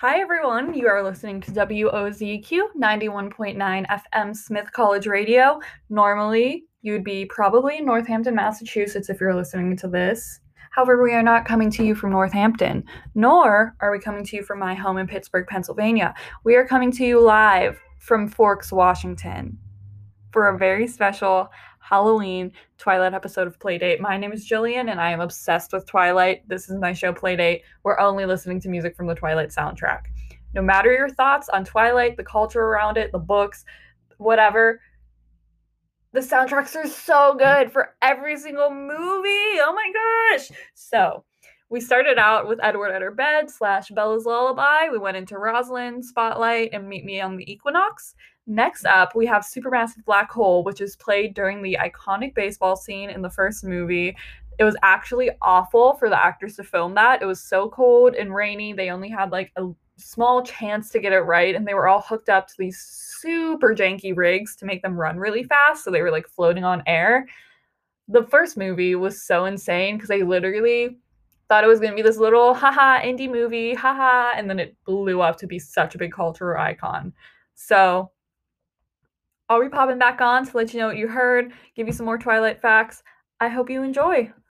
Hi, everyone. You are listening to WOZQ 91.9 FM Smith College Radio. Normally, you would be probably in Northampton, Massachusetts if you're listening to this. However, we are not coming to you from Northampton, nor are we coming to you from my home in Pittsburgh, Pennsylvania. We are coming to you live from Forks, Washington for a very special Halloween Twilight episode of Playdate. My name is Jillian and I am obsessed with Twilight. This is my show Playdate. We're only listening to music from the Twilight soundtrack. No matter your thoughts on Twilight, the culture around it, the books, whatever, the soundtracks are so good for every single movie. Oh my gosh. So, we started out with Edward at her bed slash Bella's lullaby. We went into Rosyln, Spotlight, and Meet Me on the Equinox. Next up, we have Supermassive Black Hole, which is played during the iconic baseball scene in the first movie. It was actually awful for the actors to film that. It was so cold and rainy. They only had like a small chance to get it right, and they were all hooked up to these super janky rigs to make them run really fast. So they were like floating on air. The first movie was so insane because they literally thought it was going to be this little haha indie movie, haha, and then it blew up to be such a big cultural icon. So I'll be popping back on to let you know what you heard, give you some more Twilight facts. I hope you enjoy.